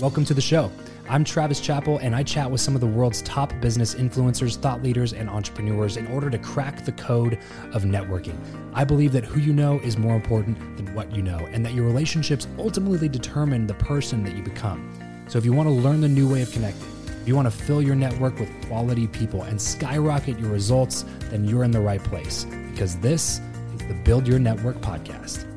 Welcome to the show. I'm Travis Chappell, and I chat with some of the world's top business influencers, thought leaders, and entrepreneurs in order to crack the code of networking. I believe that who you know is more important than what you know, and that your relationships ultimately determine the person that you become. So if you want to learn the new way of connecting, if you want to fill your network with quality people and skyrocket your results, then you're in the right place because this is the Build Your Network podcast.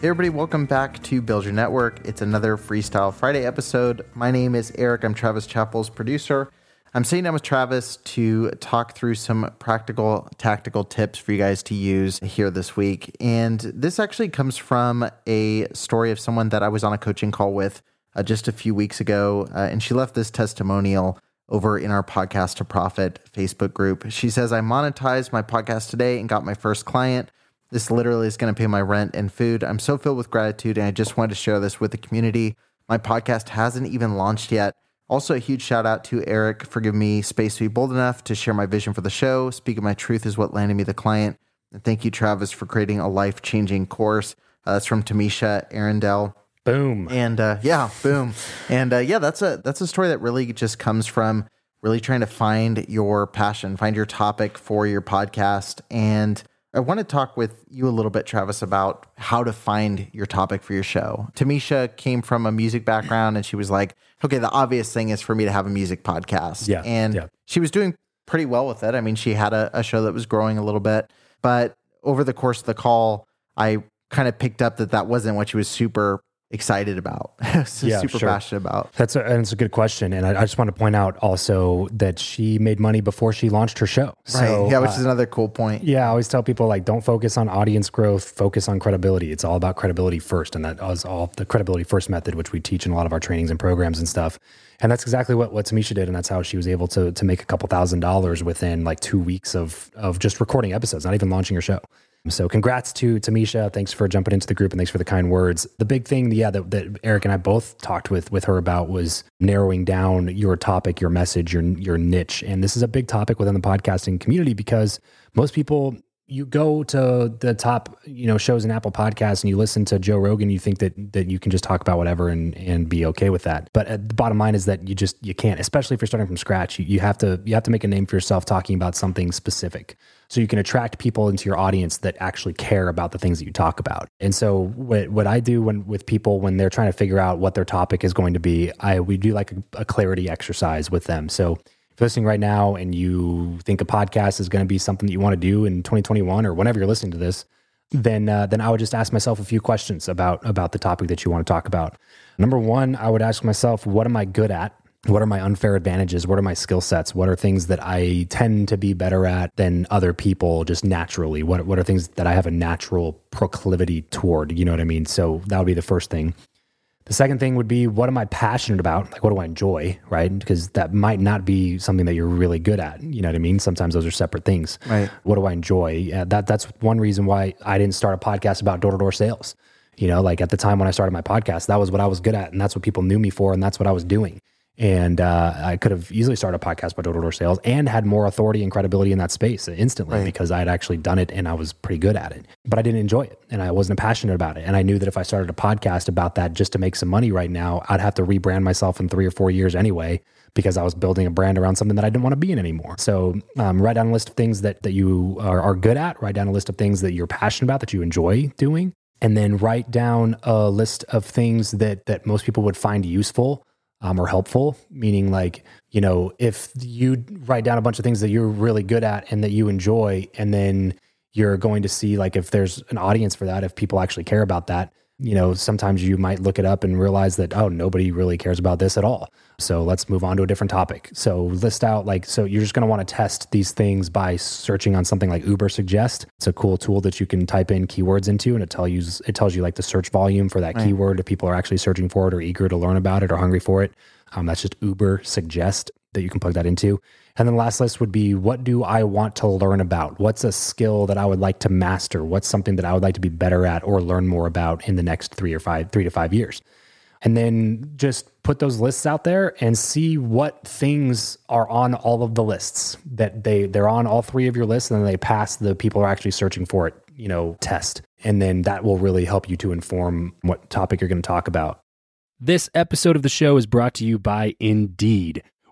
Hey everybody, welcome back to Build Your Network. It's another Freestyle Friday episode. My name is Eric. I'm Travis Chappell's producer. I'm sitting down with Travis to talk through some practical, tactical tips for you guys to use here this week. And this actually comes from a story of someone that I was on a coaching call with uh, just a few weeks ago. Uh, and she left this testimonial over in our Podcast to Profit Facebook group. She says, I monetized my podcast today and got my first client. This literally is going to pay my rent and food. I'm so filled with gratitude, and I just wanted to share this with the community. My podcast hasn't even launched yet. Also, a huge shout out to Eric for giving me space to be bold enough to share my vision for the show. Speaking my truth is what landed me the client. And thank you, Travis, for creating a life changing course. Uh, that's from Tamisha Arundel. Boom. And uh, yeah, boom. And uh, yeah, that's a that's a story that really just comes from really trying to find your passion, find your topic for your podcast, and I want to talk with you a little bit, Travis, about how to find your topic for your show. Tamisha came from a music background and she was like, okay, the obvious thing is for me to have a music podcast. Yeah. And yeah. she was doing pretty well with it. I mean, she had a, a show that was growing a little bit, but over the course of the call, I kind of picked up that that wasn't what she was super excited about, yeah, super sure. passionate about. That's a, and it's a good question, and I, I, just want to point out also that she made money before she launched her show. So, right. Yeah, which uh, is another cool point. Yeah, I always tell people like, don't focus on audience growth, focus on credibility. It's all about credibility first, and that was all the credibility first method, which we teach in a lot of our trainings and programs and stuff. And that's exactly what what Tamisha did, and that's how she was able to to make a couple thousand dollars within like two weeks of of just recording episodes, not even launching her show. So congrats to Tamisha. Thanks for jumping into the group and thanks for the kind words. The big thing, yeah, that, that Eric and I both talked with with her about was narrowing down your topic, your message, your your niche. And this is a big topic within the podcasting community because most people you go to the top, you know, shows in Apple Podcasts and you listen to Joe Rogan, you think that that you can just talk about whatever and and be okay with that. But the bottom line is that you just you can't, especially if you're starting from scratch. You, you have to you have to make a name for yourself talking about something specific so you can attract people into your audience that actually care about the things that you talk about. And so what what I do when with people when they're trying to figure out what their topic is going to be, I we do like a, a clarity exercise with them. So listening right now and you think a podcast is going to be something that you want to do in 2021 or whenever you're listening to this, then uh, then I would just ask myself a few questions about about the topic that you want to talk about. Number one, I would ask myself, what am I good at? What are my unfair advantages? What are my skill sets? What are things that I tend to be better at than other people just naturally? What what are things that I have a natural proclivity toward? You know what I mean? So that would be the first thing. The second thing would be what am I passionate about? Like what do I enjoy, right? Because that might not be something that you're really good at. You know what I mean? Sometimes those are separate things. Right. What do I enjoy? Uh, that that's one reason why I didn't start a podcast about door to door sales. You know, like at the time when I started my podcast, that was what I was good at, and that's what people knew me for, and that's what I was doing. And uh, I could have easily started a podcast about door to door sales and had more authority and credibility in that space instantly Right. because I had actually done it and I was pretty good at it. But I didn't enjoy it and I wasn't passionate about it. And I knew that if I started a podcast about that just to make some money right now, I'd have to rebrand myself in three or four years anyway because I was building a brand around something that I didn't want to be in anymore. So um, write down a list of things that, that you are, are good at, write down a list of things that you're passionate about, that you enjoy doing, and then write down a list of things that, that most people would find useful um, or helpful, meaning like, you know, if you write down a bunch of things that you're really good at and that you enjoy, and then you're going to see like if there's an audience for that, if people actually care about that, you know, sometimes you might look it up and realize that, oh, nobody really cares about this at all. So let's move on to a different topic. So list out like, so you're just going to want to test these things by searching on something like Ubersuggest. It's a cool tool that you can type in keywords into and it tells you, it tells you like the search volume for that Right. keyword if people are actually searching for it or eager to learn about it or hungry for it. Um, that's just Ubersuggest that you can plug that into. And then last list would be what do I want to learn about? What's a skill that I would like to master? What's something that I would like to be better at or learn more about in the next three or five, three to five years? And then just put those lists out there and see what things are on all of the lists that they they're on all three of your lists and then they pass the people are actually searching for it, you know, test. And then that will really help you to inform what topic you're going to talk about. This episode of the show is brought to you by Indeed.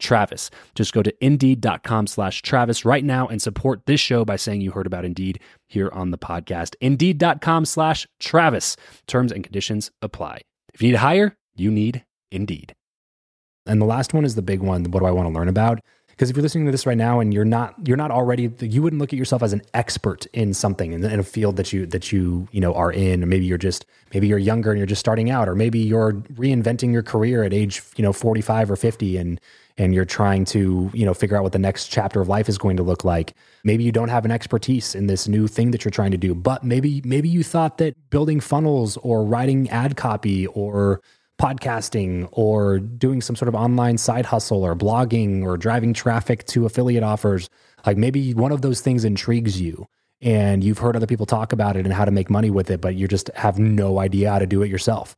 Travis. Just go to indeed.com slash Travis right now and support this show by saying you heard about Indeed here on the podcast. Indeed.com slash Travis. Terms and conditions apply. If you need to hire, you need Indeed. And the last one is the big one. What do I want to learn about? Because if you're listening to this right now and you're not you're not already you wouldn't look at yourself as an expert in something in, in a field that you that you you know are in, or maybe you're just maybe you're younger and you're just starting out, or maybe you're reinventing your career at age you know 45 or 50 and and you're trying to you know figure out what the next chapter of life is going to look like. Maybe you don't have an expertise in this new thing that you're trying to do but maybe maybe you thought that building funnels or writing ad copy or podcasting or doing some sort of online side hustle or blogging or driving traffic to affiliate offers like maybe one of those things intrigues you and you've heard other people talk about it and how to make money with it but you just have no idea how to do it yourself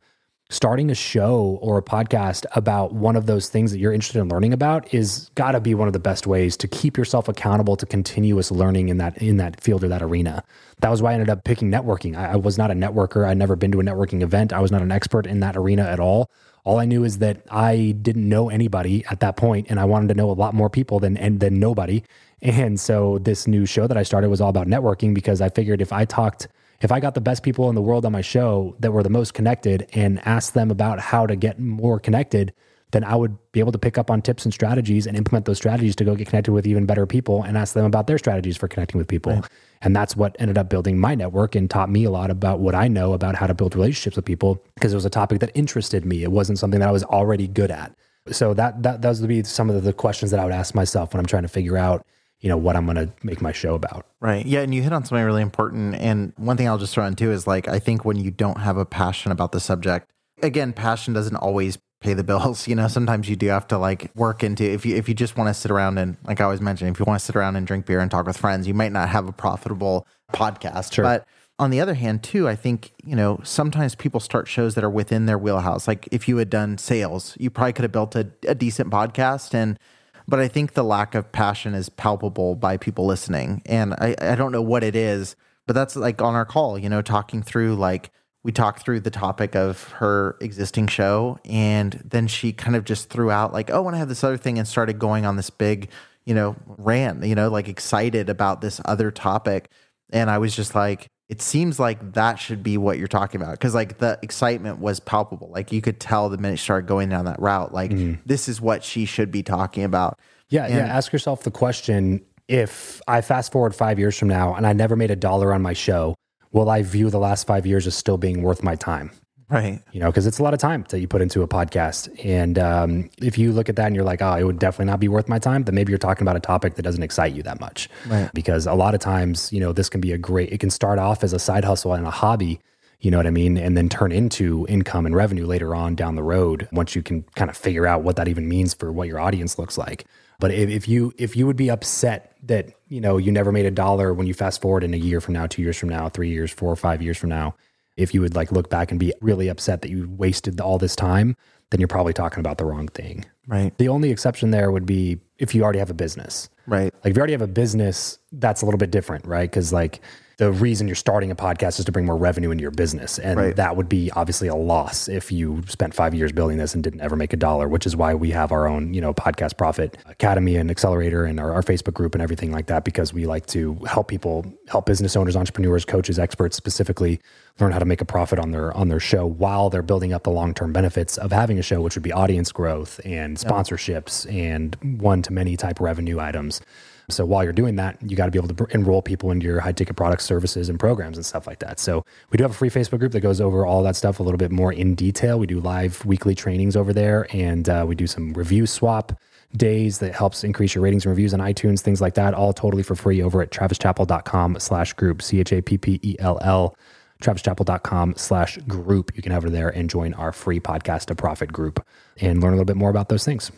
starting a show or a podcast about one of those things that you're interested in learning about is got to be one of the best ways to keep yourself accountable to continuous learning in that in that field or that arena. That was why I ended up picking networking. I, I was not a networker. I'd never been to a networking event. I was not an expert in that arena at all. All I knew is that I didn't know anybody at that point, and I wanted to know a lot more people than and than nobody. And so this new show that I started was all about networking because I figured if I talked if I got the best people in the world on my show that were the most connected and asked them about how to get more connected, then I would be able to pick up on tips and strategies and implement those strategies to go get connected with even better people and ask them about their strategies for connecting with people. Right. And that's what ended up building my network and taught me a lot about what I know about how to build relationships with people because it was a topic that interested me. It wasn't something that I was already good at. So that that those would be some of the questions that I would ask myself when I'm trying to figure out you know what I'm going to make my show about. Right. Yeah, and you hit on something really important. And one thing I'll just throw in too is like I think when you don't have a passion about the subject, again, passion doesn't always pay the bills. You know, sometimes you do have to like work into if you if you just want to sit around and like I always mention, if you want to sit around and drink beer and talk with friends, you might not have a profitable podcast. Sure. But on the other hand, too, I think, you know, sometimes people start shows that are within their wheelhouse. Like if you had done sales, you probably could have built a, a decent podcast and but I think the lack of passion is palpable by people listening. And I, I don't know what it is, but that's like on our call, you know, talking through like we talked through the topic of her existing show and then she kind of just threw out like, oh, and I have this other thing and started going on this big, you know, rant, you know, like excited about this other topic. And I was just like, it seems like that should be what you're talking about because like the excitement was palpable. Like you could tell the minute she started going down that route like mm-hmm. this is what she should be talking about. Yeah and, yeah ask yourself the question if i fast forward five years from now and i never made a dollar on my show will i view the last five years as still being worth my time Right. You know, because it's a lot of time that you put into a podcast. And um, if you look at that and you're like, oh, it would definitely not be worth my time, then maybe you're talking about a topic that doesn't excite you that much. Right. Because a lot of times, you know, this can be a great, it can start off as a side hustle and a hobby. You know what I mean? And then turn into income and revenue later on down the road once you can kind of figure out what that even means for what your audience looks like. But if, if you if you would be upset that you know you never made a dollar when you fast forward in a year from now, two years from now, three years, four or five years from now, if you would like look back and be really upset that you wasted all this time, then you're probably talking about the wrong thing. Right. The only exception there would be if you already have a business. Right. Like if you already have a business, that's a little bit different, right? Because like the reason you're starting a podcast is to bring more revenue into your business. And right. that would be obviously a loss if you spent five years building this and didn't ever make a dollar, which is why we have our own, you know, podcast profit academy and accelerator and our, our Facebook group and everything like that, because we like to help people, help business owners, entrepreneurs, coaches, experts specifically learn how to make a profit on their on their show while they're building up the long-term benefits of having a show, which would be audience growth and sponsorships yeah. and one to many type revenue items. So while you're doing that, you got to be able to enroll people into your high ticket products, services, and programs and stuff like that. So we do have a free Facebook group that goes over all that stuff a little bit more in detail. We do live weekly trainings over there, and uh, we do some review swap days that helps increase your ratings and reviews on iTunes, things like that, all totally for free over at travischappell.com slash group, C-H-A-P-P-E-L-L, travischappell.com slash group. You can head over there and join our free podcast to profit group and learn a little bit more about those things.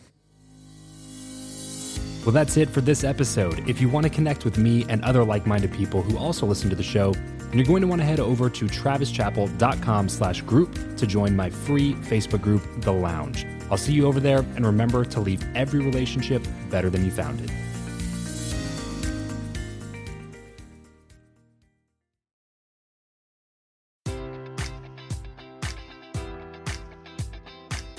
Well, that's it for this episode. If you want to connect with me and other like-minded people who also listen to the show, then you're going to want to head over to travischappell.com slash group to join my free Facebook group, The Lounge. I'll see you over there, and remember to leave every relationship better than you found it.